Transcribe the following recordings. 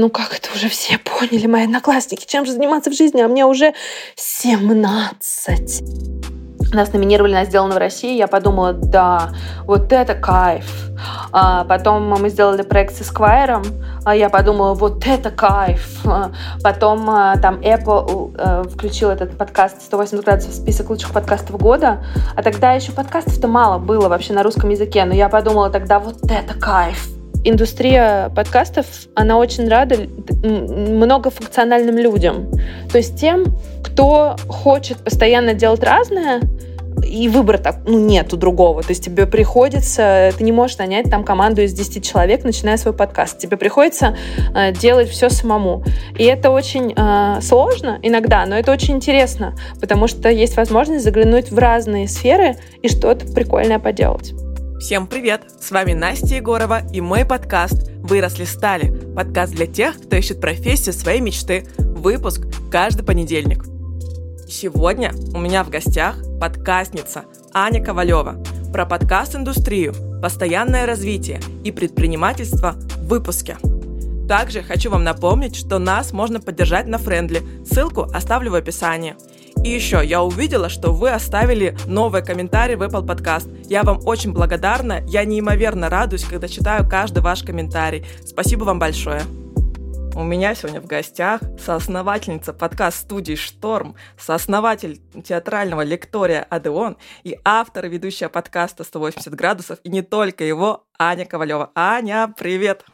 ну как это уже все поняли, мои одноклассники, чем же заниматься в жизни, а мне уже 17. Нас номинировали на «Сделано в России», я подумала, да, вот это кайф. А потом мы сделали проект с Esquire, а я подумала, вот это кайф. А потом а, там Apple а, включил этот подкаст 180 градусов в список лучших подкастов года, а тогда еще подкастов-то мало было вообще на русском языке, но я подумала тогда, вот это кайф индустрия подкастов, она очень рада многофункциональным людям. То есть тем, кто хочет постоянно делать разное, и выбора так, ну, нету другого. То есть тебе приходится, ты не можешь нанять там команду из 10 человек, начиная свой подкаст. Тебе приходится э, делать все самому. И это очень э, сложно иногда, но это очень интересно, потому что есть возможность заглянуть в разные сферы и что-то прикольное поделать. Всем привет! С вами Настя Егорова и мой подкаст «Выросли стали». Подкаст для тех, кто ищет профессию своей мечты. Выпуск каждый понедельник. Сегодня у меня в гостях подкастница Аня Ковалева про подкаст-индустрию, постоянное развитие и предпринимательство в выпуске. Также хочу вам напомнить, что нас можно поддержать на Френдли. Ссылку оставлю в описании – и еще, я увидела, что вы оставили новые комментарии в Apple Podcast. Я вам очень благодарна. Я неимоверно радуюсь, когда читаю каждый ваш комментарий. Спасибо вам большое. У меня сегодня в гостях соосновательница подкаст-студии «Шторм», сооснователь театрального лектория «Адеон» и автор ведущая подкаста «180 градусов» и не только его, Аня Ковалева. Аня, привет!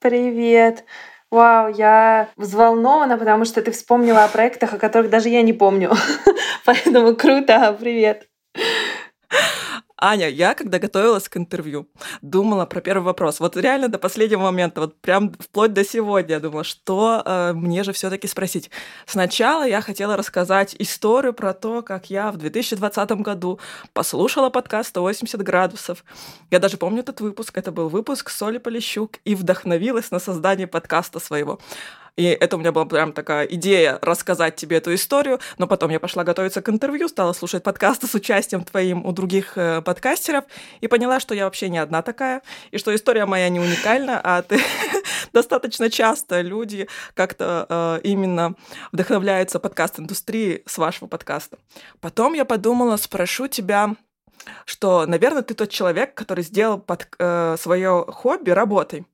Привет! Вау, я взволнована, потому что ты вспомнила о проектах, о которых даже я не помню. Поэтому круто, привет. Аня, я когда готовилась к интервью, думала про первый вопрос. Вот реально до последнего момента, вот прям вплоть до сегодня я думала, что э, мне же все таки спросить. Сначала я хотела рассказать историю про то, как я в 2020 году послушала подкаст «180 градусов». Я даже помню этот выпуск. Это был выпуск Соли Полищук и вдохновилась на создание подкаста своего. И это у меня была прям такая идея рассказать тебе эту историю. Но потом я пошла готовиться к интервью, стала слушать подкасты с участием твоим у других э, подкастеров и поняла, что я вообще не одна такая, и что история моя не уникальна, а ты достаточно часто люди как-то э, именно вдохновляются подкаст-индустрией с вашего подкаста. Потом я подумала, спрошу тебя, что, наверное, ты тот человек, который сделал под э, свое хобби работой.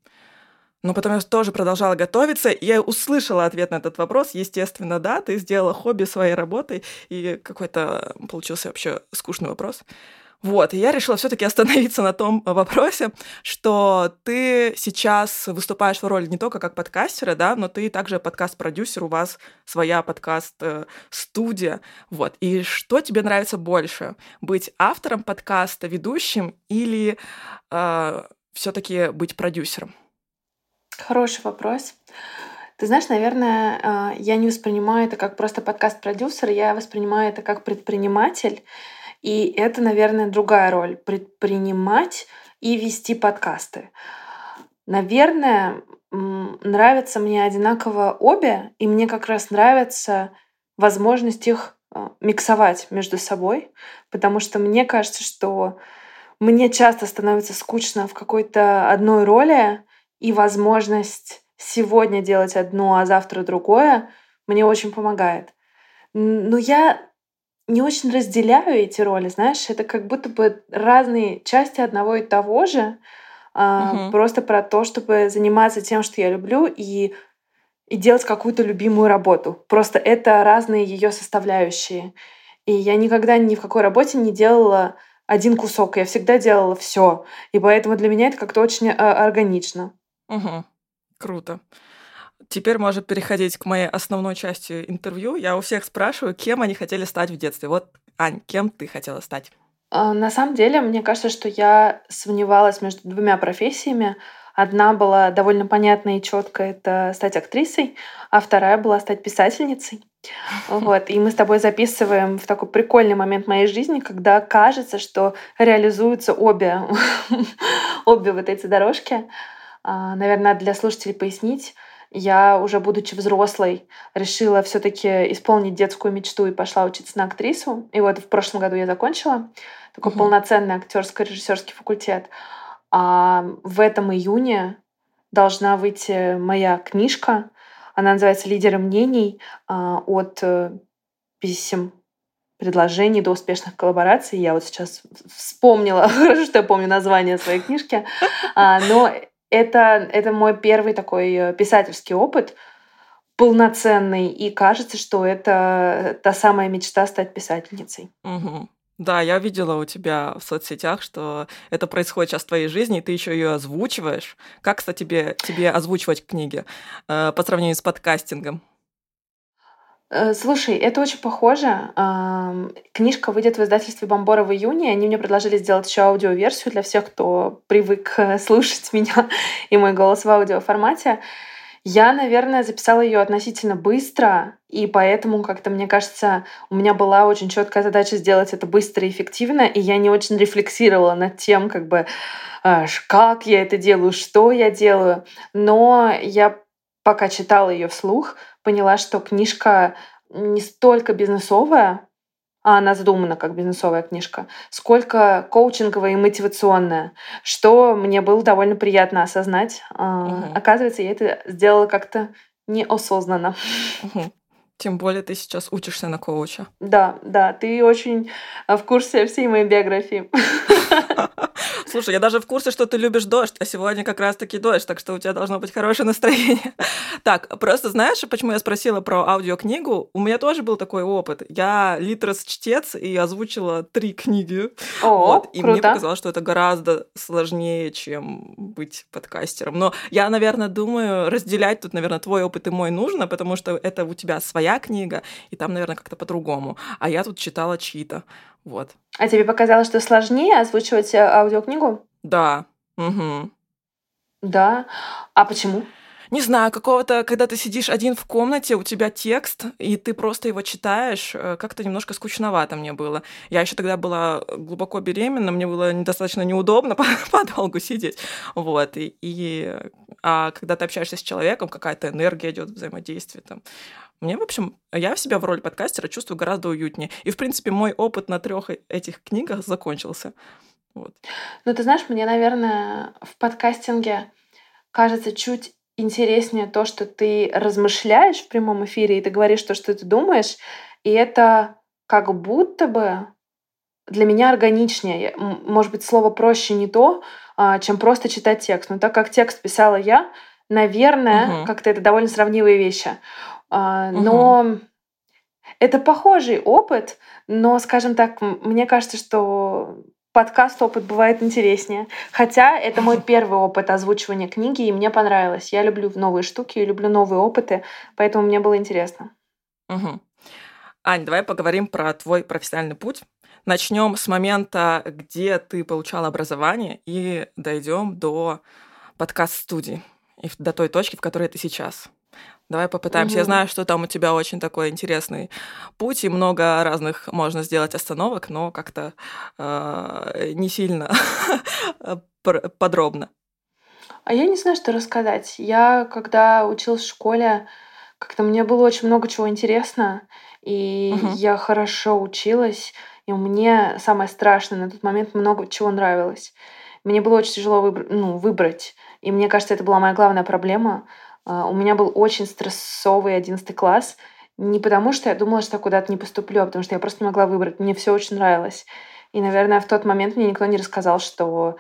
Но потом я тоже продолжала готовиться, я услышала ответ на этот вопрос. Естественно, да, ты сделала хобби своей работой, и какой-то получился вообще скучный вопрос. Вот, и я решила все-таки остановиться на том вопросе, что ты сейчас выступаешь в роли не только как подкастера, да, но ты также подкаст-продюсер, у вас своя подкаст-студия. Вот, и что тебе нравится больше? Быть автором подкаста, ведущим или э, все-таки быть продюсером? Хороший вопрос. Ты знаешь, наверное, а, я не воспринимаю это как просто подкаст-продюсер, я воспринимаю это как предприниматель. И это, наверное, другая роль. Предпринимать и вести подкасты. Наверное, нравятся мне одинаково обе, и мне как раз нравится возможность их а, миксовать между собой, потому что мне кажется, что мне часто становится скучно в какой-то одной роли, и возможность сегодня делать одно, а завтра другое мне очень помогает. Но я не очень разделяю эти роли, знаешь, это как будто бы разные части одного и того же, угу. просто про то, чтобы заниматься тем, что я люблю, и, и делать какую-то любимую работу. Просто это разные ее составляющие. И я никогда ни в какой работе не делала один кусок, я всегда делала все. И поэтому для меня это как-то очень а, органично. Угу. Круто. Теперь можно переходить к моей основной части интервью. Я у всех спрашиваю, кем они хотели стать в детстве. Вот, Ань, кем ты хотела стать? А, на самом деле, мне кажется, что я сомневалась между двумя профессиями. Одна была довольно понятная и четкая, это стать актрисой, а вторая была стать писательницей. Вот. И мы с тобой записываем в такой прикольный момент моей жизни, когда кажется, что реализуются обе, обе вот эти дорожки. А, наверное, для слушателей пояснить. Я уже будучи взрослой решила все-таки исполнить детскую мечту и пошла учиться на актрису. И вот в прошлом году я закончила такой угу. полноценный актерско-режиссерский факультет. А в этом июне должна выйти моя книжка. Она называется «Лидеры мнений» а, от э, писем предложений до успешных коллабораций. Я вот сейчас вспомнила, хорошо, что я помню название своей книжки, а, но это, это мой первый такой э, писательский опыт, полноценный, и кажется, что это та самая мечта стать писательницей. Угу. Да, я видела у тебя в соцсетях, что это происходит сейчас в твоей жизни, и ты еще ее озвучиваешь. Как, кстати, тебе, тебе озвучивать книги э, по сравнению с подкастингом? Э, слушай, это очень похоже. Книжка выйдет в издательстве Бомбора в июне. Они мне предложили сделать еще аудиоверсию для всех, кто привык э, слушать меня и мой голос в аудиоформате. Я, наверное, записала ее относительно быстро, и поэтому как-то, мне кажется, у меня была очень четкая задача сделать это быстро и эффективно, и я не очень рефлексировала над тем, как бы, э, как я это делаю, что я делаю. Но я пока читала ее вслух, поняла, что книжка не столько бизнесовая, а она задумана как бизнесовая книжка, сколько коучинговая и мотивационная, что мне было довольно приятно осознать. Угу. Оказывается, я это сделала как-то неосознанно. Угу. Тем более ты сейчас учишься на коуча. Да, да, ты очень в курсе всей моей биографии. Слушай, я даже в курсе, что ты любишь дождь, а сегодня как раз-таки дождь, так что у тебя должно быть хорошее настроение. Так, просто знаешь, почему я спросила про аудиокнигу? У меня тоже был такой опыт. Я литрос-чтец и озвучила три книги. О, вот, и круто. мне показалось, что это гораздо сложнее, чем быть подкастером. Но я, наверное, думаю, разделять тут, наверное, твой опыт и мой нужно, потому что это у тебя своя книга, и там, наверное, как-то по-другому. А я тут читала чьи-то. Вот. А тебе показалось, что сложнее озвучивать э, аудиокнигу? Да. Угу. Да. А почему? не знаю, какого-то, когда ты сидишь один в комнате, у тебя текст, и ты просто его читаешь, э, как-то немножко скучновато мне было. Я еще тогда была глубоко беременна, мне было недостаточно неудобно подолгу сидеть. Вот. И, и а когда ты общаешься с человеком, какая-то энергия идет взаимодействие там. Мне, в общем, я себя в роли подкастера чувствую гораздо уютнее. И, в принципе, мой опыт на трех этих книгах закончился. Вот. Ну, ты знаешь, мне, наверное, в подкастинге кажется чуть интереснее то, что ты размышляешь в прямом эфире, и ты говоришь то, что ты думаешь, и это как будто бы для меня органичнее. Может быть, слово проще не то, а, чем просто читать текст. Но так как текст писала я, наверное, угу. как-то это довольно сравнивые вещи. А, но угу. это похожий опыт, но, скажем так, мне кажется, что подкаст опыт бывает интереснее. Хотя это мой первый опыт озвучивания книги, и мне понравилось. Я люблю новые штуки люблю новые опыты, поэтому мне было интересно. Угу. Ань, давай поговорим про твой профессиональный путь. Начнем с момента, где ты получала образование, и дойдем до подкаст-студии и до той точки, в которой ты сейчас. Давай попытаемся. Угу. Я знаю, что там у тебя очень такой интересный путь, и много разных можно сделать остановок, но как-то э, не сильно подробно. А я не знаю, что рассказать. Я, когда училась в школе, как-то мне было очень много чего интересно, и угу. я хорошо училась, и мне самое страшное на тот момент много чего нравилось. Мне было очень тяжело выбр- ну, выбрать, и мне кажется, это была моя главная проблема — у меня был очень стрессовый одиннадцатый класс. Не потому, что я думала, что я куда-то не поступлю, а потому что я просто не могла выбрать. Мне все очень нравилось. И, наверное, в тот момент мне никто не рассказал, что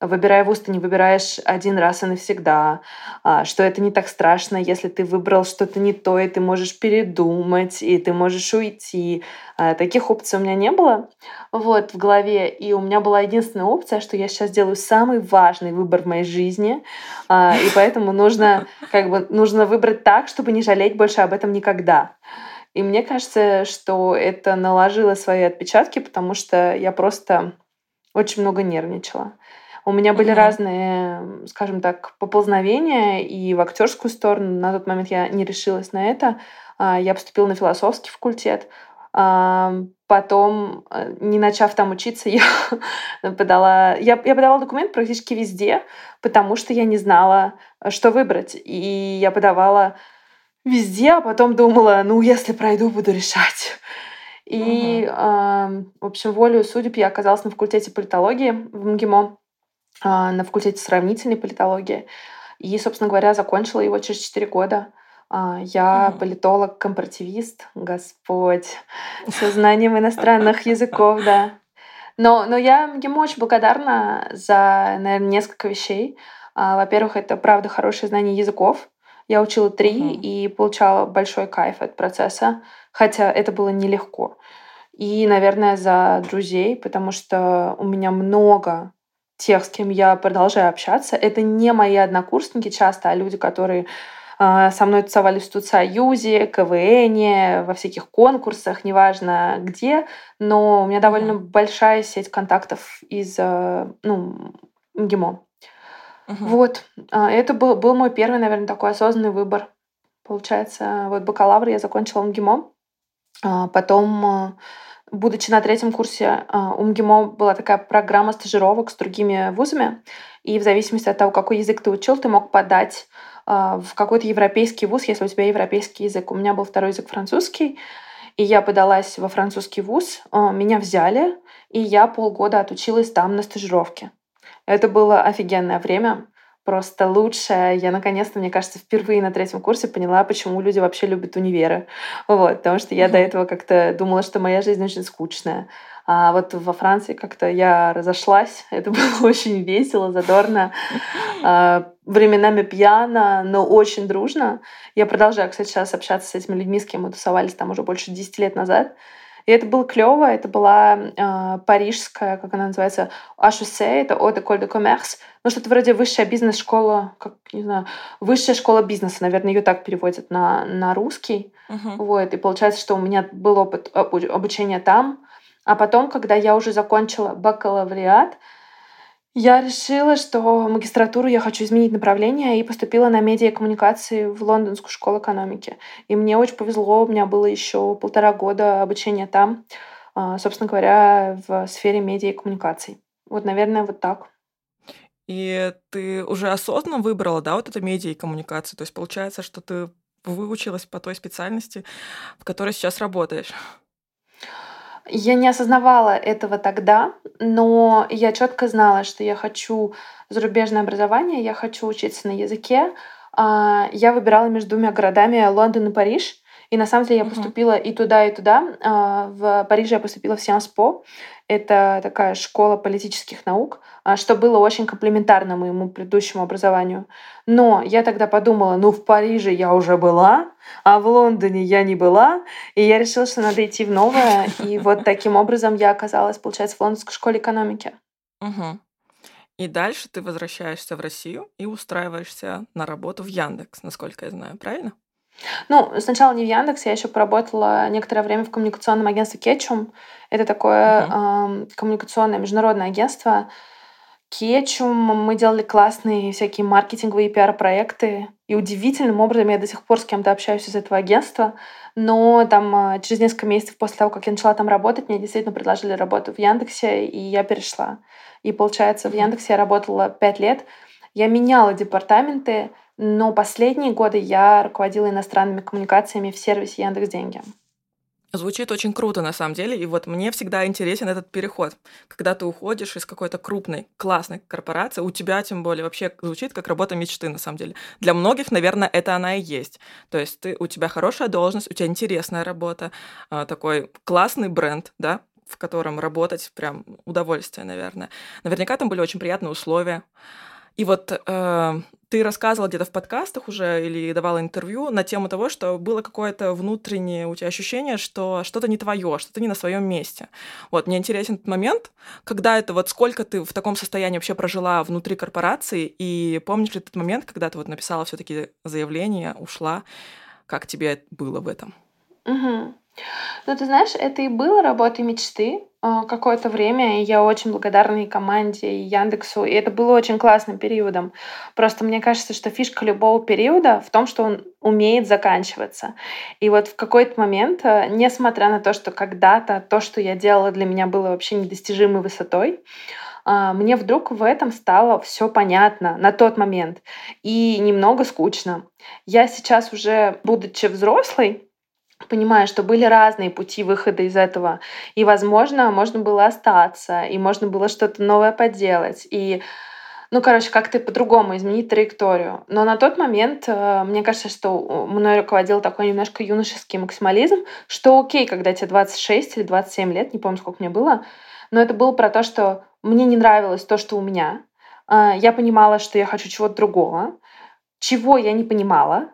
выбирая вуз, ты не выбираешь один раз и навсегда, а, что это не так страшно, если ты выбрал что-то не то, и ты можешь передумать, и ты можешь уйти. А, таких опций у меня не было вот, в голове, и у меня была единственная опция, что я сейчас делаю самый важный выбор в моей жизни, а, и поэтому нужно, как бы, нужно выбрать так, чтобы не жалеть больше об этом никогда. И мне кажется, что это наложило свои отпечатки, потому что я просто очень много нервничала. У меня были mm-hmm. разные, скажем так, поползновения и в актерскую сторону. На тот момент я не решилась на это. А, я поступила на философский факультет. А, потом, э, не начав там учиться, я подала, я, я подавала документ практически везде, потому что я не знала, что выбрать. И я подавала везде, а потом думала, ну, если пройду, буду решать. И, угу. э, в общем, волю судеб я оказалась на факультете политологии в МГИМО. А, на факультете сравнительной политологии. И, собственно говоря, закончила его через 4 года. А, я политолог, компаративист, Господь, со знанием иностранных языков, да. Но, но я ему очень благодарна за, наверное, несколько вещей. А, во-первых, это, правда, хорошее знание языков. Я учила три uh-huh. и получала большой кайф от процесса, хотя это было нелегко. И, наверное, за друзей, потому что у меня много тех, с кем я продолжаю общаться. Это не мои однокурсники часто, а люди, которые а, со мной тусовались в Тутсоюзе, КВН, во всяких конкурсах, неважно где, но у меня довольно большая сеть контактов из а, ну, МГИМО. Uh-huh. Вот. А, это был, был мой первый, наверное, такой осознанный выбор. Получается, вот бакалавр я закончила МГИМО. Потом будучи на третьем курсе, у МГИМО была такая программа стажировок с другими вузами, и в зависимости от того, какой язык ты учил, ты мог подать в какой-то европейский вуз, если у тебя европейский язык. У меня был второй язык французский, и я подалась во французский вуз, меня взяли, и я полгода отучилась там на стажировке. Это было офигенное время просто лучшее. Я наконец-то, мне кажется, впервые на третьем курсе поняла, почему люди вообще любят универы. Вот, потому что я до этого как-то думала, что моя жизнь очень скучная. А вот во Франции как-то я разошлась. Это было очень весело, задорно, а, временами пьяно, но очень дружно. Я продолжаю, кстати, сейчас общаться с этими людьми, с кем мы тусовались там уже больше 10 лет назад. И это было клево. Это была э, парижская, как она называется, HEC, это Haute École de Commerce. Ну, что-то вроде высшая бизнес-школа, как, не знаю, высшая школа бизнеса, наверное, ее так переводят на, на русский. Uh-huh. Вот, и получается, что у меня был опыт обучения там. А потом, когда я уже закончила бакалавриат, я решила, что магистратуру я хочу изменить направление и поступила на медиакоммуникации в Лондонскую школу экономики. И мне очень повезло, у меня было еще полтора года обучения там, а, собственно говоря, в сфере медиакоммуникаций. Вот, наверное, вот так. И ты уже осознанно выбрала, да, вот это медиа и коммуникацию? То есть получается, что ты выучилась по той специальности, в которой сейчас работаешь? Я не осознавала этого тогда, но я четко знала, что я хочу зарубежное образование, я хочу учиться на языке. А, я выбирала между двумя городами Лондон и Париж. И на самом деле я поступила и туда, и туда. А, в Париже я поступила в Сианс По. Это такая школа политических наук, а, что было очень комплементарно моему предыдущему образованию. Но я тогда подумала, ну в Париже я уже была, а в Лондоне я не была. И я решила, что надо идти в новое. И вот таким образом я оказалась, получается, в Лондонской школе экономики. Угу. И дальше ты возвращаешься в Россию и устраиваешься на работу в Яндекс, насколько я знаю, правильно? Ну, сначала не в Яндексе, я еще поработала некоторое время в коммуникационном агентстве Кетчум. Это такое uh-huh. э, коммуникационное международное агентство. Кетчум, мы делали классные всякие маркетинговые пиар-проекты. И удивительным образом я до сих пор с кем-то общаюсь из этого агентства. Но там а, через несколько месяцев после того, как я начала там работать, мне действительно предложили работу в Яндексе, и я перешла. И получается, в Яндексе я работала пять лет. Я меняла департаменты, но последние годы я руководила иностранными коммуникациями в сервисе Яндекс Деньги. Звучит очень круто, на самом деле. И вот мне всегда интересен этот переход. Когда ты уходишь из какой-то крупной, классной корпорации, у тебя тем более вообще звучит как работа мечты, на самом деле. Для многих, наверное, это она и есть. То есть ты, у тебя хорошая должность, у тебя интересная работа, а, такой классный бренд, да, в котором работать прям удовольствие, наверное. Наверняка там были очень приятные условия. И вот э, ты рассказывала где-то в подкастах уже или давала интервью на тему того, что было какое-то внутреннее у тебя ощущение, что что-то не твое, что-то не на своем месте. Вот, мне интересен этот момент, когда это вот сколько ты в таком состоянии вообще прожила внутри корпорации, и помнишь ли этот момент, когда ты вот написала все-таки заявление, ушла, как тебе было в этом? Угу. Ну, ты знаешь, это и было работой мечты какое-то время, и я очень благодарна и команде, и Яндексу, и это было очень классным периодом. Просто мне кажется, что фишка любого периода в том, что он умеет заканчиваться. И вот в какой-то момент, а, несмотря на то, что когда-то то, что я делала, для меня было вообще недостижимой высотой, а, мне вдруг в этом стало все понятно на тот момент и немного скучно. Я сейчас уже, будучи взрослой, понимаю, что были разные пути выхода из этого. И, возможно, можно было остаться, и можно было что-то новое поделать. И ну, короче, как-то по-другому изменить траекторию. Но на тот момент э, мне кажется, что мной руководил такой немножко юношеский максимализм, что окей, когда тебе 26 или 27 лет, не помню, сколько мне было, но это было про то, что мне не нравилось то, что у меня. Э, я понимала, что я хочу чего-то другого, чего я не понимала.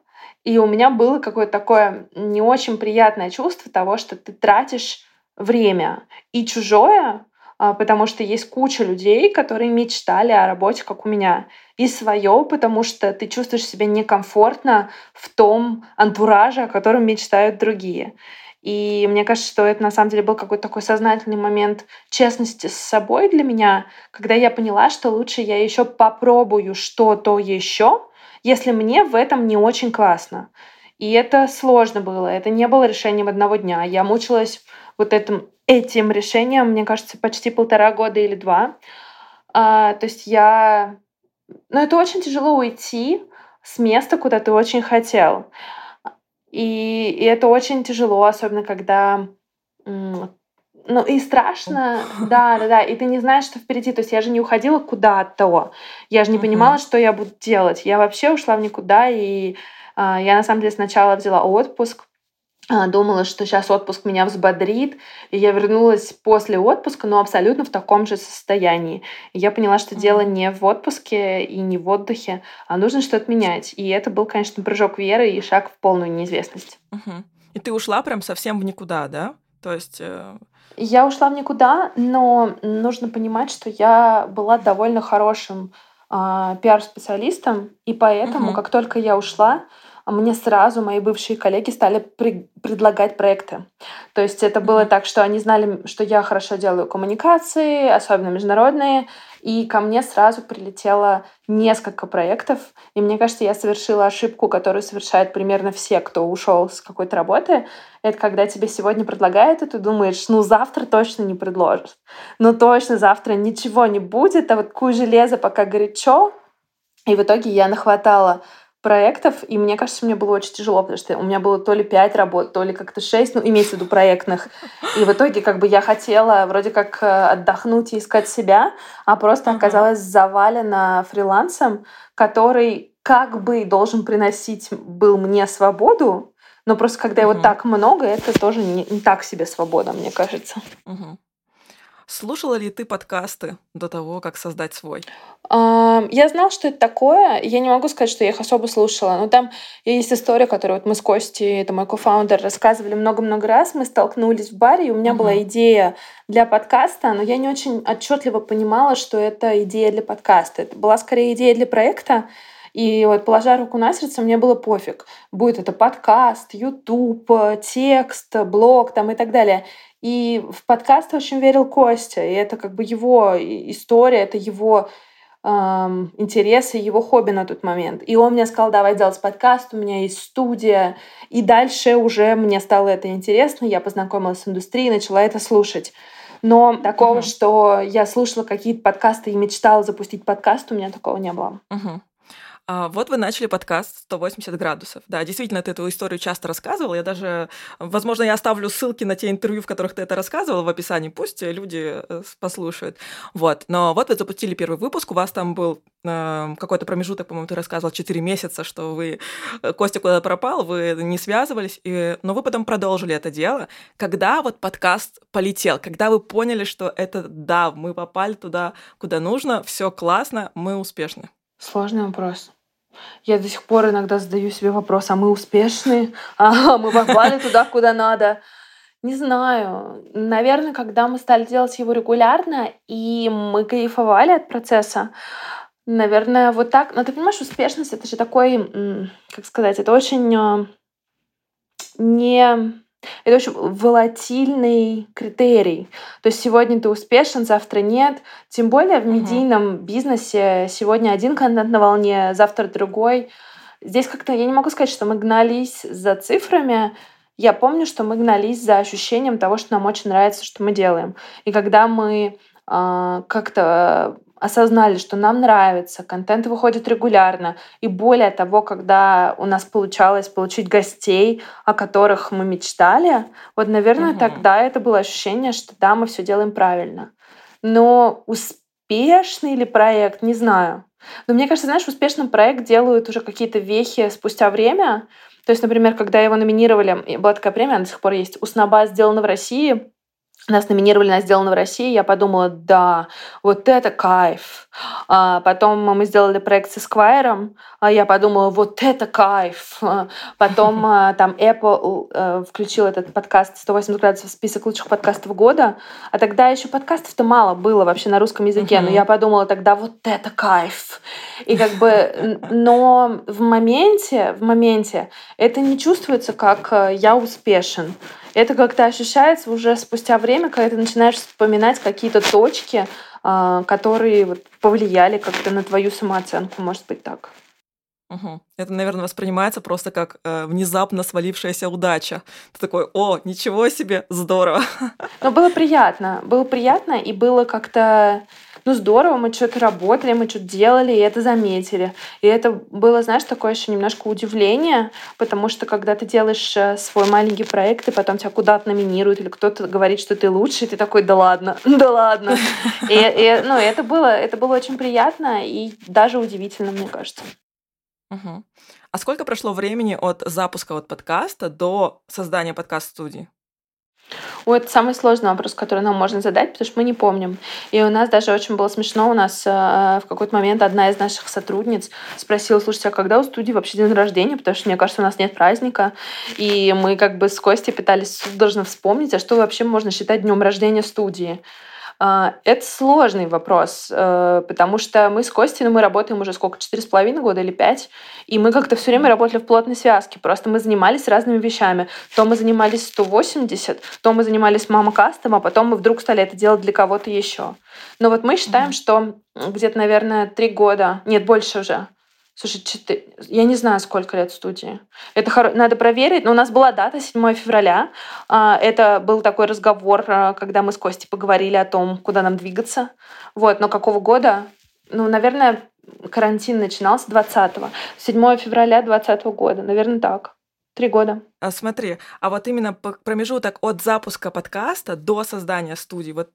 И у меня было какое-то такое не очень приятное чувство того, что ты тратишь время и чужое, а, потому что есть куча людей, которые мечтали о работе, как у меня, и свое, потому что ты чувствуешь себя некомфортно в том антураже, о котором мечтают другие. И мне кажется, что это на самом деле был какой-то такой сознательный момент честности с собой для меня, когда я поняла, что лучше я еще попробую что-то еще, если мне в этом не очень классно. И это сложно было, это не было решением одного дня. Я мучилась вот этим этим решением, мне кажется, почти полтора года или два. А, то есть я... Ну, это очень тяжело уйти с места, куда ты очень хотел. И, и это очень тяжело, особенно когда... Ну, и страшно, да, да, да, и ты не знаешь, что впереди. То есть я же не уходила куда-то, я же не понимала, что я буду делать. Я вообще ушла в никуда, и а, я на самом деле сначала взяла отпуск, а, думала, что сейчас отпуск меня взбодрит, и я вернулась после отпуска, но абсолютно в таком же состоянии. И я поняла, что дело не в отпуске и не в отдыхе, а нужно что-то менять. И это был, конечно, прыжок веры и шаг в полную неизвестность. И ты ушла прям совсем в никуда, да? То есть... Э... Я ушла в никуда, но нужно понимать, что я была довольно хорошим э, пиар-специалистом, и поэтому, угу. как только я ушла, а мне сразу мои бывшие коллеги стали при предлагать проекты. То есть это было так, что они знали, что я хорошо делаю коммуникации, особенно международные, и ко мне сразу прилетело несколько проектов. И мне кажется, я совершила ошибку, которую совершают примерно все, кто ушел с какой-то работы. Это когда тебе сегодня предлагают, и ты думаешь, ну завтра точно не предложат. Ну точно завтра ничего не будет, а вот куй железо пока горячо. И в итоге я нахватала проектов, и мне кажется, мне было очень тяжело, потому что у меня было то ли пять работ, то ли как-то шесть, ну, имеется в виду проектных. И в итоге как бы я хотела вроде как э, отдохнуть и искать себя, а просто оказалась завалена фрилансом, который как бы должен приносить был мне свободу, но просто когда его так много, это тоже не, не так себе свобода, мне кажется. Слушала ли ты подкасты до того, как создать свой? Я знала, что это такое. Я не могу сказать, что я их особо слушала. Но там есть история, которую вот мы с Костей, это мой кофаундер, рассказывали много-много раз. Мы столкнулись в баре, и у меня uh-huh. была идея для подкаста, но я не очень отчетливо понимала, что это идея для подкаста. Это была скорее идея для проекта. И вот, положа руку на сердце, мне было пофиг. Будет это подкаст, YouTube, текст, блог там и так далее. И в подкаст очень верил Костя, и это как бы его история, это его эм, интересы, его хобби на тот момент. И он мне сказал, давай делать подкаст, у меня есть студия. И дальше уже мне стало это интересно, я познакомилась с индустрией, начала это слушать. Но такого, uh-huh. что я слушала какие-то подкасты и мечтала запустить подкаст, у меня такого не было. Uh-huh. А, вот вы начали подкаст 180 градусов. Да, действительно, ты эту историю часто рассказывал. Я даже, возможно, я оставлю ссылки на те интервью, в которых ты это рассказывал в описании. Пусть люди э, послушают. Вот. Но вот вы запустили первый выпуск, у вас там был э, какой-то промежуток, по-моему, ты рассказывал 4 месяца, что вы, э, Костя куда-то пропал, вы не связывались, и, но вы потом продолжили это дело. Когда вот подкаст полетел? Когда вы поняли, что это, да, мы попали туда, куда нужно, все классно, мы успешны? Сложный вопрос. Я до сих пор иногда задаю себе вопрос, а мы успешны? А мы попали туда, куда надо? Не знаю. Наверное, когда мы стали делать его регулярно, и мы кайфовали от процесса, наверное, вот так. Но ты понимаешь, успешность — это же такой, как сказать, это очень э, не это очень волатильный критерий. То есть сегодня ты успешен, завтра нет. Тем более в медийном бизнесе сегодня один контент на волне, завтра другой. Здесь как-то я не могу сказать, что мы гнались за цифрами. Я помню, что мы гнались за ощущением того, что нам очень нравится, что мы делаем. И когда мы э, как-то осознали, что нам нравится, контент выходит регулярно. И более того, когда у нас получалось получить гостей, о которых мы мечтали, вот, наверное, угу. тогда это было ощущение, что да, мы все делаем правильно. Но успешный ли проект, не знаю. Но мне кажется, знаешь, успешный проект делают уже какие-то вехи спустя время. То есть, например, когда его номинировали, была такая премия, она до сих пор есть, «Уснаба сделана в России», нас номинировали на «Сделано в России», я подумала, да, вот это кайф. А потом мы сделали проект с Esquire, а я подумала, вот это кайф. Потом а, там Apple а, включил этот подкаст «180 градусов» в список лучших подкастов года, а тогда еще подкастов-то мало было вообще на русском языке, но я подумала тогда, вот это кайф. И как бы, но в моменте, в моменте это не чувствуется, как э, я успешен это как-то ощущается уже спустя время, когда ты начинаешь вспоминать какие-то точки, а, которые вот повлияли как-то на твою самооценку, может быть так. Угу. Это, наверное, воспринимается просто как э, внезапно свалившаяся удача. Ты такой, о, ничего себе, здорово. Но было приятно, было приятно, и было как-то ну здорово, мы что-то работали, мы что-то делали, и это заметили. И это было, знаешь, такое еще немножко удивление, потому что когда ты делаешь э, свой маленький проект, и потом тебя куда-то номинируют, или кто-то говорит, что ты лучше, и ты такой, да ладно, да ладно. И, и, ну, это было, это было очень приятно и даже удивительно, мне кажется. Угу. А сколько прошло времени от запуска вот подкаста до создания подкаст-студии? Ой, это самый сложный вопрос, который нам можно задать, потому что мы не помним. И у нас даже очень было смешно. У нас э, в какой-то момент одна из наших сотрудниц спросила, слушайте, а когда у студии вообще день рождения? Потому что, мне кажется, у нас нет праздника. И мы как бы с Костей пытались должны вспомнить, а что вообще можно считать днем рождения студии. А, это сложный вопрос, э, потому что мы с Костей, ну, мы работаем уже сколько, четыре с половиной года или пять, и мы как-то все время работали в плотной связке, просто мы занимались разными вещами. То мы занимались 180, то мы занимались мама кастом, а потом мы вдруг стали это делать для кого-то еще. Но вот мы считаем, что где-то, наверное, три года, нет, больше уже, Слушай, 4... я не знаю, сколько лет студии. Это хоро... надо проверить. Но у нас была дата 7 февраля. А, это был такой разговор, а, когда мы с Костей поговорили о том, куда нам двигаться. Вот, но какого года? Ну, наверное, карантин начинался 20-го. 7 февраля 2020 года. Наверное, так. Три года. А смотри, а вот именно промежуток от запуска подкаста до создания студии, вот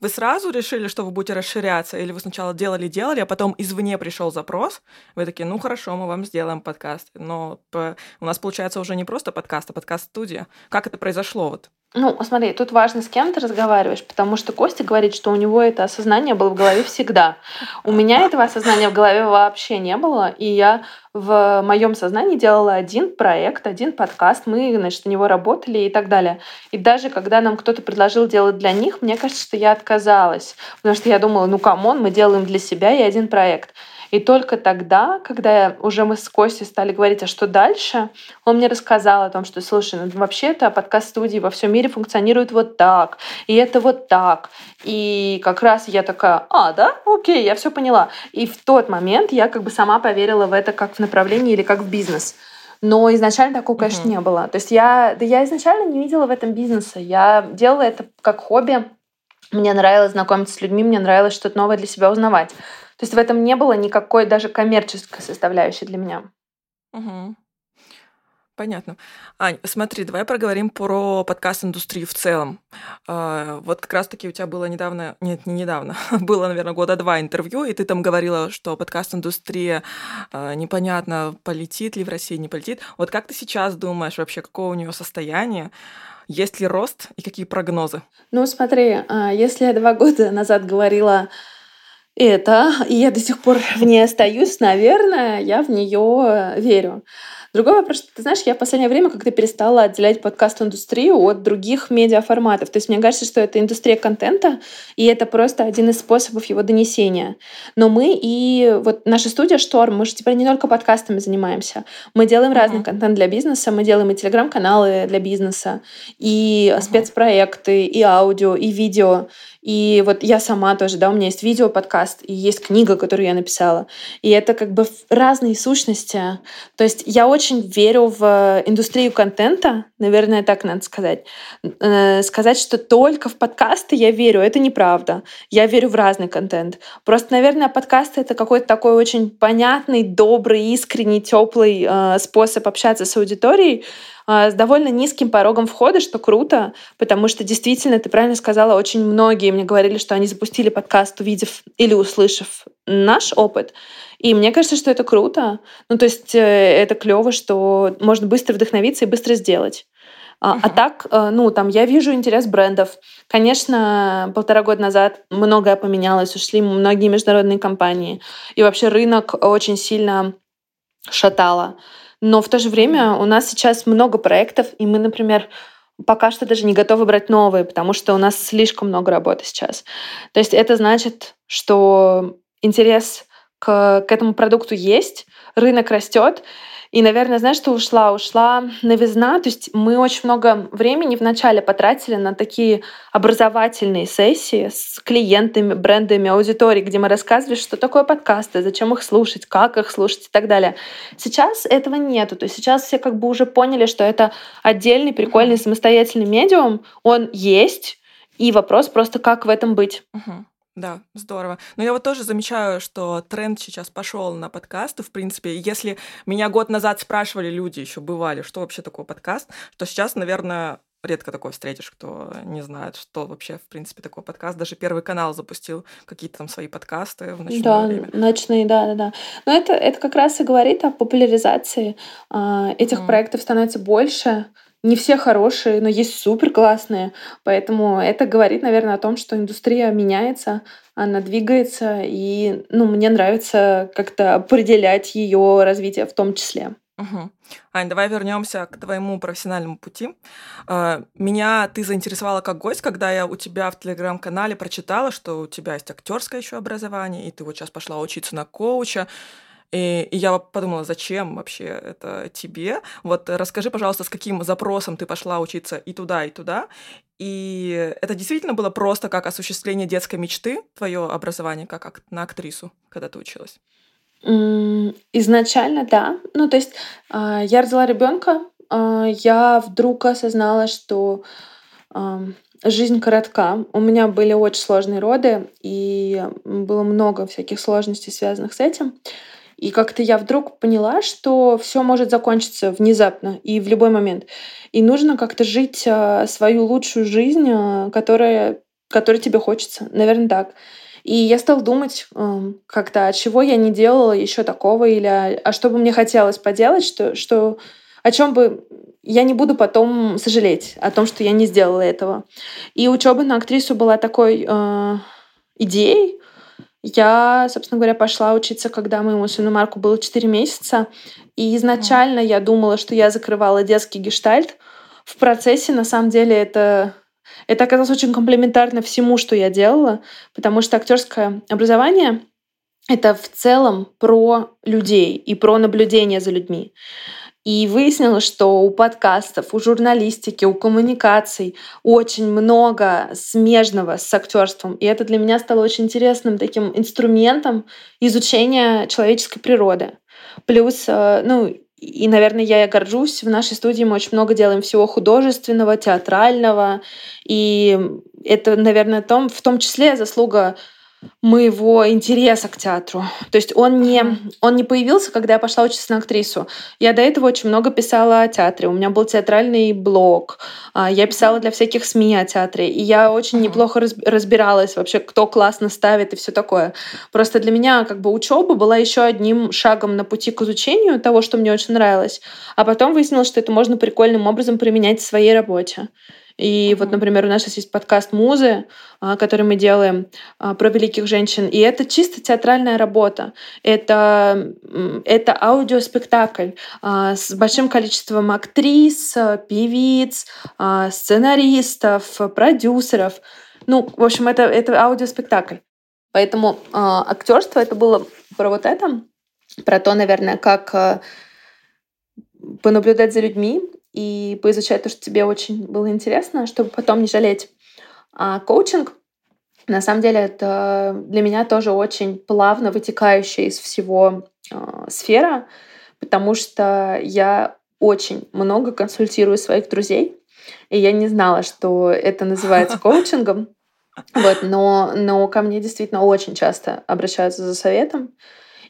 вы сразу решили, что вы будете расширяться, или вы сначала делали-делали, а потом извне пришел запрос, вы такие, ну хорошо, мы вам сделаем подкаст, но у нас получается уже не просто подкаст, а подкаст-студия. Как это произошло вот? Ну, смотри, тут важно, с кем ты разговариваешь, потому что Костя говорит, что у него это осознание было в голове всегда. У меня этого осознания в голове вообще не было, и я в моем сознании делала один проект, один подкаст, мы, значит, на него работали и так далее. И даже когда нам кто-то предложил делать для них, мне кажется, что я отказалась, потому что я думала, ну, come on, мы делаем для себя и один проект. И только тогда, когда уже мы с Костей стали говорить, а что дальше, он мне рассказал о том, что, слушай, ну, вообще-то подкаст-студии во всем мире функционируют вот так, и это вот так. И как раз я такая, а, да, окей, я все поняла. И в тот момент я как бы сама поверила в это как в направление или как в бизнес. Но изначально такого, конечно, uh-huh. не было. То есть я, да я изначально не видела в этом бизнеса. Я делала это как хобби. Мне нравилось знакомиться с людьми, мне нравилось что-то новое для себя узнавать. То есть в этом не было никакой даже коммерческой составляющей для меня. Угу. Понятно. Ань, смотри, давай проговорим про подкаст-индустрию в целом. А, вот как раз-таки у тебя было недавно, нет, не недавно, было, наверное, года два интервью, и ты там говорила, что подкаст-индустрия а, непонятно, полетит ли в России, не полетит. Вот как ты сейчас думаешь вообще, какое у нее состояние? Есть ли рост и какие прогнозы? Ну, смотри, а, если я два года назад говорила это, и я до сих пор в ней остаюсь, наверное, я в нее верю. Другой вопрос, что ты знаешь, я в последнее время как-то перестала отделять подкаст-индустрию от других медиаформатов. То есть мне кажется, что это индустрия контента, и это просто один из способов его донесения. Но мы и вот наша студия Шторм, мы же теперь не только подкастами занимаемся. Мы делаем mm-hmm. разный контент для бизнеса, мы делаем и телеграм-каналы для бизнеса, и mm-hmm. спецпроекты, и аудио, и видео. И вот я сама тоже, да, у меня есть видео-подкаст, и есть книга, которую я написала. И это как бы разные сущности. То есть я очень верю в индустрию контента, наверное, так надо сказать. Э, сказать, что только в подкасты я верю, это неправда. Я верю в разный контент. Просто, наверное, подкасты — это какой-то такой очень понятный, добрый, искренний, теплый э, способ общаться с аудиторией, с довольно низким порогом входа, что круто, потому что действительно, ты правильно сказала, очень многие мне говорили, что они запустили подкаст, увидев или услышав наш опыт. И мне кажется, что это круто. Ну, то есть э, это клево, что можно быстро вдохновиться и быстро сделать. Uh-huh. А так, э, ну, там, я вижу интерес брендов. Конечно, полтора года назад многое поменялось, ушли многие международные компании. И вообще рынок очень сильно шатало. Но в то же время у нас сейчас много проектов, и мы, например, пока что даже не готовы брать новые, потому что у нас слишком много работы сейчас. То есть это значит, что интерес к, к этому продукту есть, рынок растет, и, наверное, знаешь, что ушла? Ушла новизна. То есть мы очень много времени вначале потратили на такие образовательные сессии с клиентами, брендами, аудиторией, где мы рассказывали, что такое подкасты, зачем их слушать, как их слушать и так далее. Сейчас этого нету. То есть сейчас все как бы уже поняли, что это отдельный, прикольный, самостоятельный медиум. Он есть, и вопрос просто, как в этом быть. Uh-huh. Да, здорово. Но я вот тоже замечаю, что тренд сейчас пошел на подкасты. В принципе, если меня год назад спрашивали люди, еще бывали, что вообще такое подкаст, то сейчас, наверное, редко такое встретишь, кто не знает, что вообще, в принципе, такое подкаст. Даже Первый канал запустил какие-то там свои подкасты в ночное да, время. ночные, да, да, да. Но это, это как раз и говорит о популяризации. А, этих mm. проектов становится больше, не все хорошие, но есть супер классные. Поэтому это говорит, наверное, о том, что индустрия меняется, она двигается, и ну, мне нравится как-то определять ее развитие в том числе. Угу. Ань, давай вернемся к твоему профессиональному пути. А, меня ты заинтересовала как гость, когда я у тебя в телеграм-канале прочитала, что у тебя есть актерское еще образование, и ты вот сейчас пошла учиться на коуча. И, и я подумала, зачем вообще это тебе? Вот расскажи, пожалуйста, с каким запросом ты пошла учиться и туда, и туда. И это действительно было просто как осуществление детской мечты, твое образование как на актрису, когда ты училась? Изначально, да. Ну, то есть а, я родила ребенка, а, я вдруг осознала, что жизнь коротка. У меня были очень сложные роды, и было много всяких сложностей, связанных с этим. И как-то я вдруг поняла, что все может закончиться внезапно и в любой момент. И нужно как-то жить а, свою лучшую жизнь, а, которая, которой тебе хочется. Наверное, так. И я стала думать как-то, а чего я не делала еще такого, или а, а что бы мне хотелось поделать, что, что о чем бы я не буду потом сожалеть о том, что я не сделала этого. И учеба на актрису была такой э, идеей, я, собственно говоря, пошла учиться, когда моему сыну Марку было 4 месяца. И изначально я думала, что я закрывала детский гештальт. В процессе, на самом деле, это это оказалось очень комплементарно всему, что я делала, потому что актерское образование это в целом про людей и про наблюдение за людьми. И выяснилось, что у подкастов, у журналистики, у коммуникаций очень много смежного с актерством. И это для меня стало очень интересным таким инструментом изучения человеческой природы. Плюс, э, ну, и, наверное, я и горжусь. В нашей студии мы очень много делаем всего художественного, театрального. И это, наверное, том, в том числе заслуга моего интереса к театру. То есть он не, он не появился, когда я пошла учиться на актрису. Я до этого очень много писала о театре. У меня был театральный блог. А, я писала для всяких СМИ о театре. И я очень неплохо разбиралась вообще, кто классно ставит и все такое. Просто для меня как бы учеба была еще одним шагом на пути к изучению того, что мне очень нравилось. А потом выяснилось, что это можно прикольным образом применять в своей работе. И вот, например, у нас сейчас есть подкаст «Музы», а, который мы делаем а, про великих женщин. И это чисто театральная работа. Это, это аудиоспектакль а, с большим количеством актрис, певиц, сценаристов, продюсеров. Ну, в общем, это, это аудиоспектакль. Поэтому актерство это было про вот это, про то, наверное, как понаблюдать за людьми и поизучать то, что тебе очень было интересно, чтобы потом не жалеть. А коучинг, на самом деле, это для меня тоже очень плавно вытекающая из всего э, сфера, потому что я очень много консультирую своих друзей, и я не знала, что это называется коучингом. Вот, но, но ко мне действительно очень часто обращаются за советом.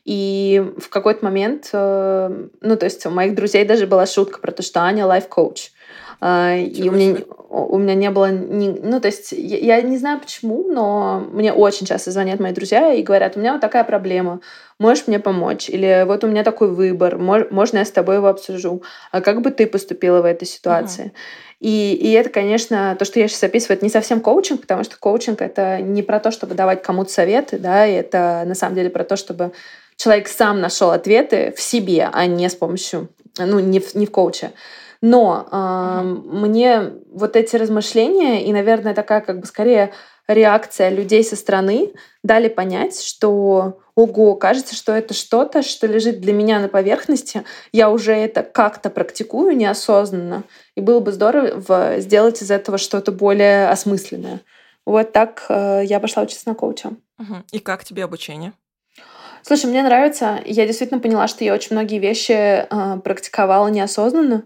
И в какой-то момент, э, ну, то есть у моих друзей даже была шутка про то, что Аня лайф-коуч. А, и у меня, у меня не было... Ни, ну, то есть я, я не знаю почему, но мне очень часто звонят мои друзья и говорят, у меня вот такая проблема, можешь мне помочь? Или вот у меня такой выбор, можно я с тобой его обсужу? А как бы ты поступила в этой ситуации? Uh-huh. И, и это, конечно, то, что я сейчас описываю, это не совсем коучинг, потому что коучинг — это не про то, чтобы давать кому-то советы, да, это на самом деле про то, чтобы человек сам нашел ответы в себе, а не с помощью, ну, не в, не в коуче. Но э, mm-hmm. мне вот эти размышления и, наверное, такая как бы скорее реакция людей со стороны дали понять, что ого, кажется, что это что-то, что лежит для меня на поверхности, я уже это как-то практикую неосознанно, и было бы здорово сделать из этого что-то более осмысленное. Вот так э, я пошла учиться на коуча. Угу. И как тебе обучение? Слушай, мне нравится. Я действительно поняла, что я очень многие вещи э, практиковала неосознанно.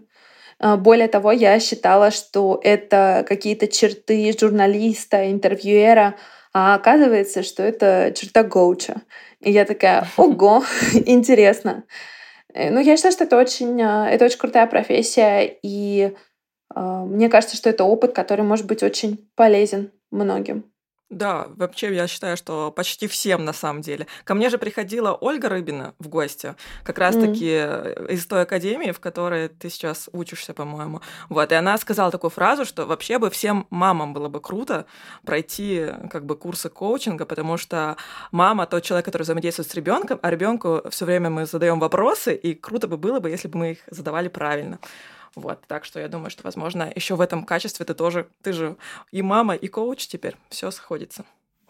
Э, более того, я считала, что это какие-то черты журналиста, интервьюера, а оказывается, что это черта коуча. И я такая, ого, интересно. Э, ну, я считаю, что это очень, э, это очень крутая профессия, и э, мне кажется, что это опыт, который может быть очень полезен многим. Да, вообще я считаю, что почти всем на самом деле. Ко мне же приходила Ольга Рыбина в гости, как раз-таки mm. из той академии, в которой ты сейчас учишься, по-моему. Вот, и она сказала такую фразу, что вообще бы всем мамам было бы круто пройти как бы курсы коучинга, потому что мама тот человек, который взаимодействует с ребенком, а ребенку все время мы задаем вопросы, и круто бы было бы, если бы мы их задавали правильно. Вот, так что я думаю, что, возможно, еще в этом качестве ты тоже, ты же и мама, и коуч теперь, все сходится.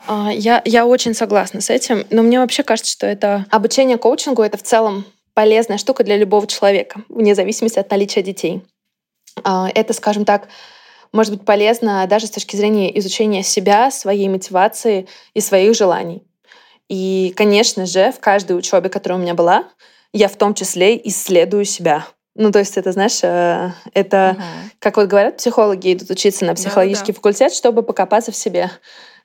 А, я, я очень согласна с этим, но мне вообще кажется, что это обучение коучингу это в целом полезная штука для любого человека, вне зависимости от наличия детей. А, это, скажем так, может быть полезно даже с точки зрения изучения себя, своей мотивации и своих желаний. И, конечно же, в каждой учебе, которая у меня была, я в том числе исследую себя. Ну, то есть это, знаешь, э, это, угу. как вот говорят, психологи идут учиться на психологический да, да. факультет, чтобы покопаться в себе.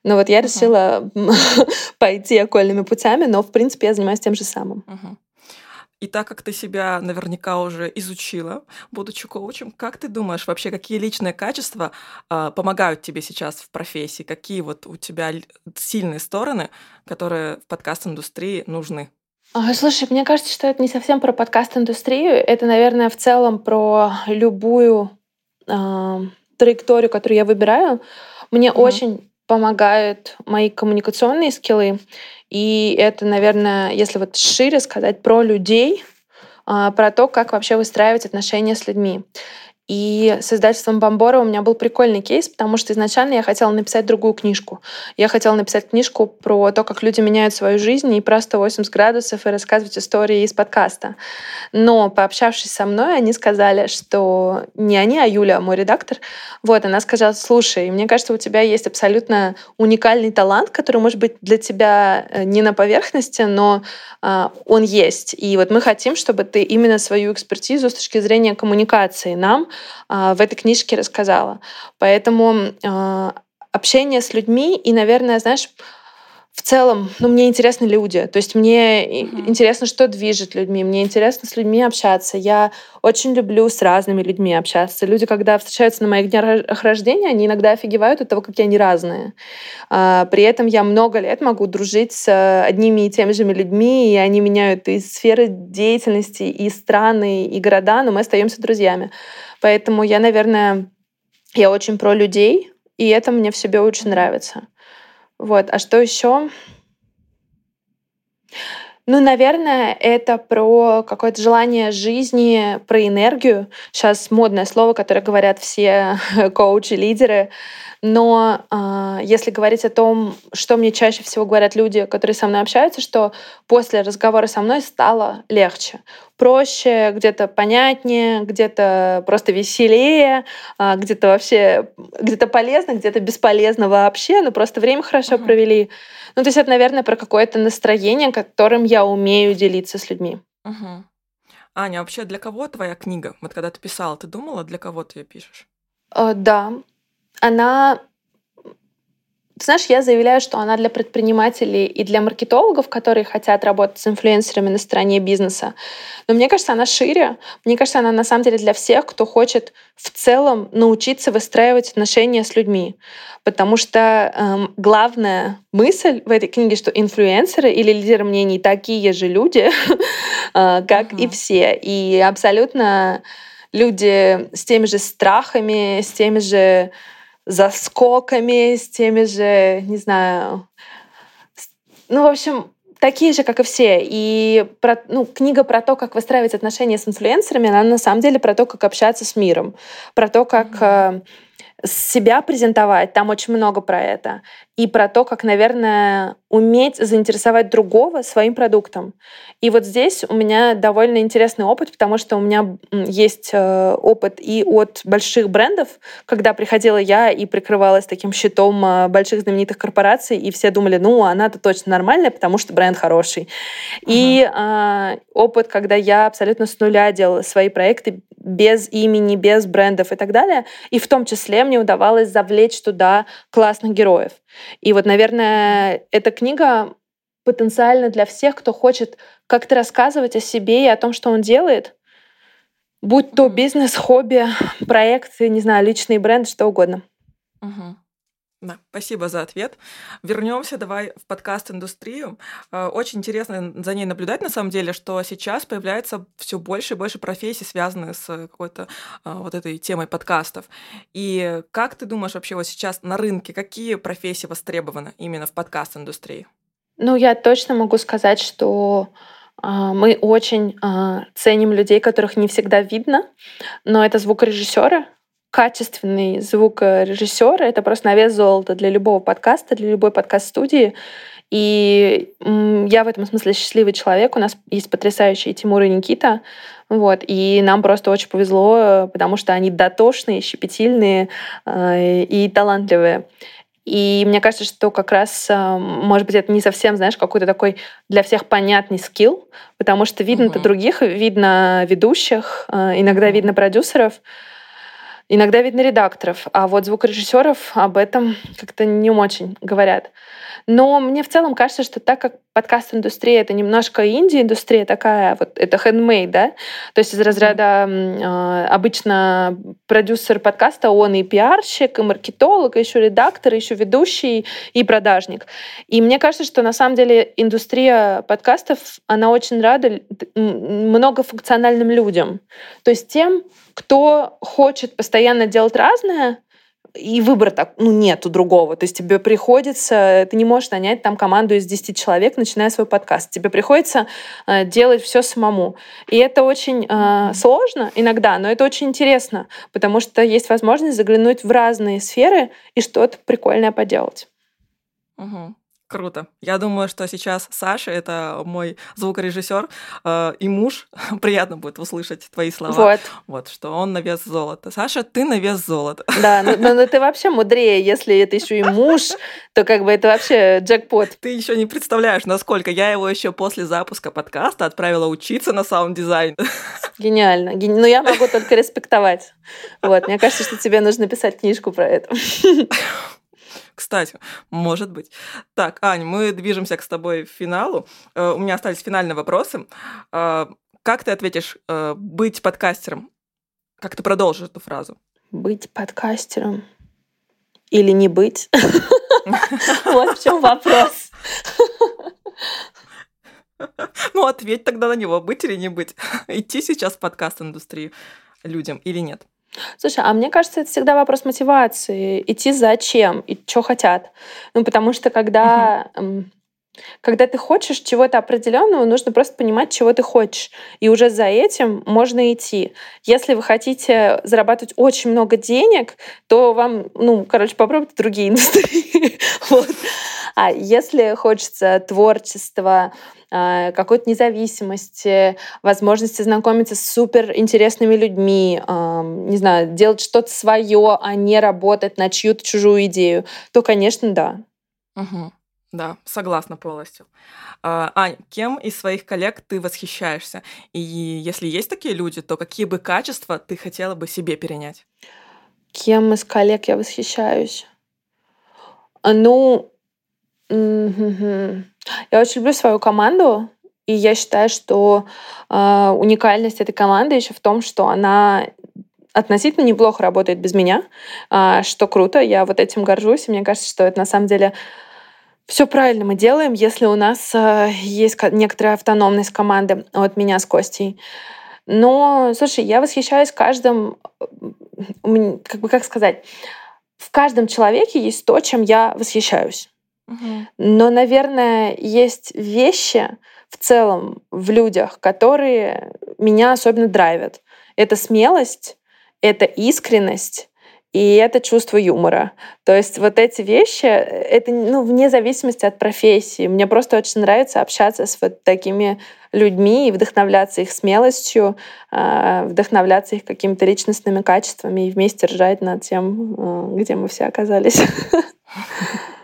Но вот я угу. решила пойти окольными путями, но, в принципе, я занимаюсь тем же самым. Угу. И так как ты себя наверняка уже изучила, будучи коучем, как ты думаешь вообще, какие личные качества э, помогают тебе сейчас в профессии? Какие вот у тебя сильные стороны, которые в подкаст-индустрии нужны? Слушай, мне кажется, что это не совсем про подкаст-индустрию. Это, наверное, в целом про любую э, траекторию, которую я выбираю. Мне mm-hmm. очень помогают мои коммуникационные скиллы. И это, наверное, если вот шире сказать про людей, э, про то, как вообще выстраивать отношения с людьми. И с издательством Бомбора у меня был прикольный кейс, потому что изначально я хотела написать другую книжку. Я хотела написать книжку про то, как люди меняют свою жизнь и про 180 градусов и рассказывать истории из подкаста. Но пообщавшись со мной, они сказали, что не они, а Юля, мой редактор, вот, она сказала, слушай, мне кажется, у тебя есть абсолютно уникальный талант, который может быть для тебя э, не на поверхности, но э, он есть. И вот мы хотим, чтобы ты именно свою экспертизу с точки зрения коммуникации нам в этой книжке рассказала. Поэтому а, общение с людьми и, наверное, знаешь, в целом, ну, мне интересны люди. То есть мне uh-huh. интересно, что движет людьми. Мне интересно с людьми общаться. Я очень люблю с разными людьми общаться. Люди, когда встречаются на моих днях рождения, они иногда офигевают от того, какие они разные. А, при этом я много лет могу дружить с одними и теми же людьми, и они меняют и сферы деятельности, и страны, и города, но мы остаемся друзьями. Поэтому я, наверное, я очень про людей, и это мне в себе очень нравится. Вот. А что еще? Ну, наверное, это про какое-то желание жизни, про энергию. Сейчас модное слово, которое говорят все коучи, лидеры. Но э, если говорить о том, что мне чаще всего говорят люди, которые со мной общаются, что после разговора со мной стало легче, проще, где-то понятнее, где-то просто веселее, э, где-то вообще где-то полезно, где-то бесполезно вообще, но просто время хорошо uh-huh. провели. Ну, то есть это, наверное, про какое-то настроение, которым я умею делиться с людьми. Uh-huh. Аня, вообще для кого твоя книга? Вот когда ты писала, ты думала, для кого ты ее пишешь? Э, да, она ты знаешь, я заявляю, что она для предпринимателей и для маркетологов, которые хотят работать с инфлюенсерами на стороне бизнеса. Но мне кажется, она шире. Мне кажется, она на самом деле для всех, кто хочет в целом научиться выстраивать отношения с людьми. Потому что эм, главная мысль в этой книге, что инфлюенсеры или лидеры мнений такие же люди, э, как и все. И абсолютно люди с теми же страхами, с теми же заскоками, с теми же, не знаю, ну, в общем, такие же, как и все. И про, ну, книга про то, как выстраивать отношения с инфлюенсерами, она на самом деле про то, как общаться с миром, про то, как mm-hmm себя презентовать, там очень много про это. И про то, как, наверное, уметь заинтересовать другого своим продуктом. И вот здесь у меня довольно интересный опыт, потому что у меня есть э, опыт и от больших брендов, когда приходила я и прикрывалась таким щитом э, больших знаменитых корпораций, и все думали, ну, она-то точно нормальная, потому что бренд хороший. Uh-huh. И э, опыт, когда я абсолютно с нуля делала свои проекты без имени, без брендов и так далее. И в том числе мне удавалось завлечь туда классных героев. И вот, наверное, эта книга потенциально для всех, кто хочет как-то рассказывать о себе и о том, что он делает, будь то бизнес, хобби, проект, не знаю, личный бренд, что угодно. Угу. Да, спасибо за ответ. Вернемся давай в подкаст-индустрию. Э, очень интересно за ней наблюдать, на самом деле, что сейчас появляется все больше и больше профессий, связанных с какой-то э, вот этой темой подкастов. И как ты думаешь вообще вот сейчас на рынке, какие профессии востребованы именно в подкаст-индустрии? Ну, я точно могу сказать, что э, мы очень ценим людей, которых не всегда видно, но это звукорежиссеры, качественный звукорежиссер — это просто на вес золота для любого подкаста, для любой подкаст-студии. И я в этом смысле счастливый человек. У нас есть потрясающие Тимур и Никита. Вот. И нам просто очень повезло, потому что они дотошные, щепетильные э, и талантливые. И мне кажется, что как раз, э, может быть, это не совсем, знаешь, какой-то такой для всех понятный скилл, потому что видно это угу. других, видно ведущих, э, иногда видно продюсеров. Иногда видно редакторов, а вот звукорежиссеров об этом как-то не очень говорят. Но мне в целом кажется, что так как подкаст-индустрия — это немножко инди-индустрия такая, вот это handmade, да, то есть из разряда э, обычно продюсер подкаста, он и пиарщик, и маркетолог, и еще редактор, и еще ведущий, и продажник. И мне кажется, что на самом деле индустрия подкастов, она очень рада многофункциональным людям. То есть тем, кто хочет постоянно делать разное, и выбора так, ну, нету другого. То есть тебе приходится, ты не можешь нанять там команду из 10 человек, начиная свой подкаст. Тебе приходится э, делать все самому. И это очень э, сложно иногда, но это очень интересно, потому что есть возможность заглянуть в разные сферы и что-то прикольное поделать. Угу. Круто. Я думаю, что сейчас Саша, это мой звукорежиссер э, и муж, приятно будет услышать твои слова. Вот. Вот, что он на вес золота. Саша, ты на вес золота. Да, но, но, но ты вообще мудрее, если это еще и муж, то как бы это вообще джекпот. Ты еще не представляешь, насколько я его еще после запуска подкаста отправила учиться на саунд-дизайн. Гениально. Ген... Ну, я могу только респектовать. Вот, мне кажется, что тебе нужно писать книжку про это. Кстати, может быть. Так, Ань, мы движемся с тобой к финалу. Э, у меня остались финальные вопросы. Э, как ты ответишь э, быть подкастером? Как ты продолжишь эту фразу? Быть подкастером или не быть? Вот в чем вопрос. Ну, ответь тогда на него, быть или не быть. Идти сейчас в подкаст-индустрию людям или нет? Слушай, а мне кажется, это всегда вопрос мотивации. Идти зачем и что хотят. Ну, потому что когда... Угу. Когда ты хочешь чего-то определенного, нужно просто понимать, чего ты хочешь. И уже за этим можно идти. Если вы хотите зарабатывать очень много денег, то вам, ну, короче, попробуйте другие индустрии. вот. А если хочется творчества, а, какой-то независимости, возможности знакомиться с супер интересными людьми, не знаю, делать что-то свое, а не работать на чью-то чужую идею, то, конечно, да. Угу. Да, согласна полностью. А, Ань, кем из своих коллег ты восхищаешься? И если есть такие люди, то какие бы качества ты хотела бы себе перенять? Кем из коллег я восхищаюсь? Ну, я очень люблю свою команду, и я считаю, что э, уникальность этой команды еще в том, что она относительно неплохо работает без меня, э, что круто, я вот этим горжусь, и мне кажется, что это на самом деле все правильно мы делаем, если у нас э, есть некоторая автономность команды от меня с Костей. Но, слушай, я восхищаюсь каждым, как бы как сказать, в каждом человеке есть то, чем я восхищаюсь. Но, наверное, есть вещи в целом в людях, которые меня особенно драйвят. Это смелость, это искренность, и это чувство юмора. То есть вот эти вещи, это ну, вне зависимости от профессии. Мне просто очень нравится общаться с вот такими людьми и вдохновляться их смелостью, а, вдохновляться их какими-то личностными качествами и вместе ржать над тем, а, где мы все оказались.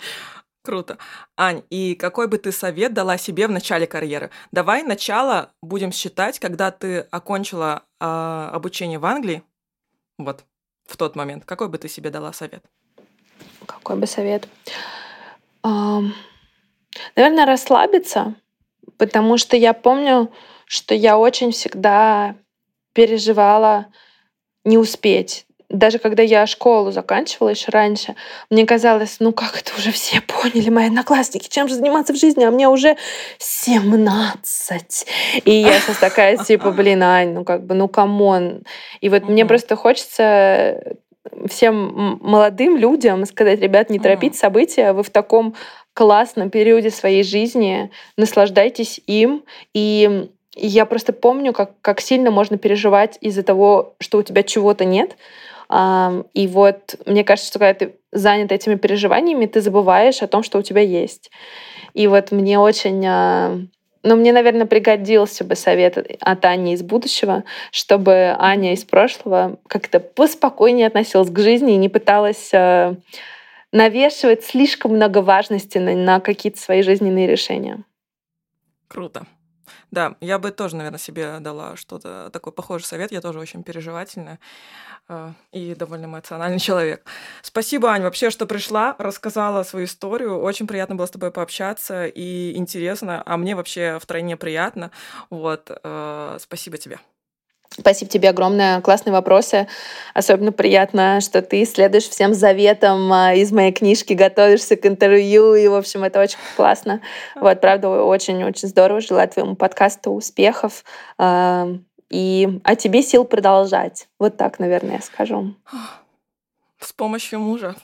Круто. Ань, и какой бы ты совет дала себе в начале карьеры? Давай начало будем считать, когда ты окончила э, обучение в Англии. Вот, в тот момент. Какой бы ты себе дала совет? Какой бы совет? Um, наверное, расслабиться, потому что я помню, что я очень всегда переживала не успеть, даже когда я школу заканчивала еще раньше, мне казалось, ну как это уже все поняли, мои одноклассники, чем же заниматься в жизни, а мне уже 17. И я сейчас такая, типа, блин, Ань, ну как бы, ну come on. И вот мне просто хочется всем молодым людям сказать, ребят, не торопите события, вы в таком классном периоде своей жизни, наслаждайтесь им, и я просто помню, как, как сильно можно переживать из-за того, что у тебя чего-то нет, и вот мне кажется, что когда ты занят этими переживаниями, ты забываешь о том, что у тебя есть. И вот мне очень а, ну, мне, наверное, пригодился бы совет от Ани из будущего, чтобы Аня из прошлого как-то поспокойнее относилась к жизни и не пыталась а, навешивать слишком много важности на, на какие-то свои жизненные решения. Круто. Да, я бы тоже, наверное, себе дала что-то такой похожий совет. Я тоже очень переживательная э, и довольно эмоциональный человек. Спасибо, Ань, вообще, что пришла, рассказала свою историю. Очень приятно было с тобой пообщаться и интересно, а мне вообще втройне приятно. Вот, э, спасибо тебе. Спасибо тебе огромное. Классные вопросы. Особенно приятно, что ты следуешь всем заветам а, из моей книжки, готовишься к интервью. И, в общем, это очень классно. Вот, правда, очень-очень здорово. Желаю твоему подкасту успехов. А, и а тебе сил продолжать. Вот так, наверное, я скажу. С помощью мужа,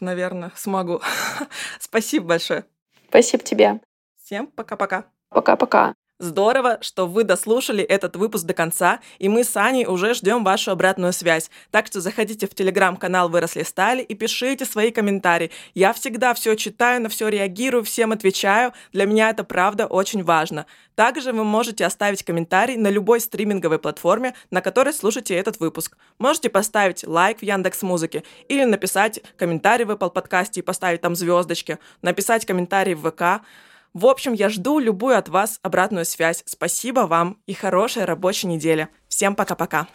наверное, смогу. Спасибо большое. Спасибо тебе. Всем пока-пока. Пока-пока. Здорово, что вы дослушали этот выпуск до конца, и мы с Аней уже ждем вашу обратную связь. Так что заходите в телеграм-канал «Выросли стали» и пишите свои комментарии. Я всегда все читаю, на все реагирую, всем отвечаю. Для меня это правда очень важно. Также вы можете оставить комментарий на любой стриминговой платформе, на которой слушаете этот выпуск. Можете поставить лайк в Яндекс Музыке или написать комментарий в Apple подкасте и поставить там звездочки, написать комментарий в ВК. В общем, я жду любую от вас обратную связь. Спасибо вам и хорошей рабочей недели. Всем пока-пока.